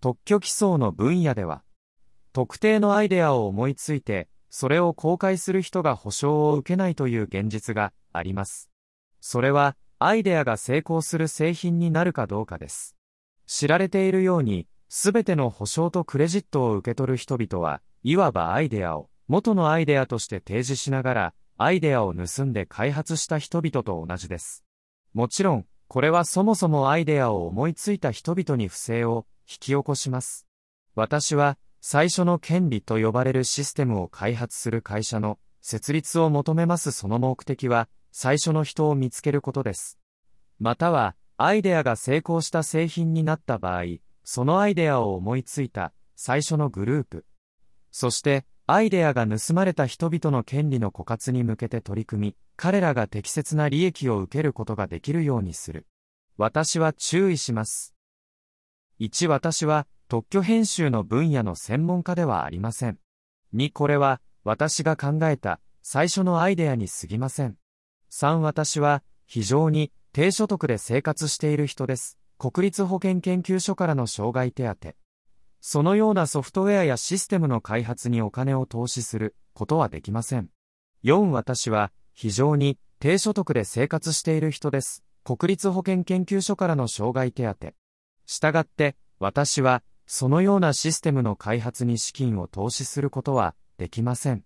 特許基礎の分野では、特定のアイデアを思いついて、それを公開する人が保証を受けないという現実があります。それは、アイデアが成功する製品になるかどうかです。知られているように、すべての保証とクレジットを受け取る人々は、いわばアイデアを元のアイデアとして提示しながら、アイデアを盗んで開発した人々と同じです。もちろん、これはそもそもアイデアを思いついた人々に不正をき起こします。私は、最初の権利と呼ばれるシステムを開発する会社の設立を求めますその目的は、最初の人を見つけることです。または、アイデアが成功した製品になった場合、そのアイデアを思いついた最初のグループ。そして、アイデアが盗まれた人々の権利の枯渇に向けて取り組み、彼らが適切な利益を受けることができるようにする。私は注意します。1私は特許編集の分野の専門家ではありません。2これは私が考えた最初のアイデアに過ぎません。3私は非常に低所得で生活している人です。国立保健研究所からの障害手当。そのようなソフトウェアやシステムの開発にお金を投資することはできません。4私は非常に低所得で生活している人です。国立保健研究所からの障害手当。したがって、私は、そのようなシステムの開発に資金を投資することはできません。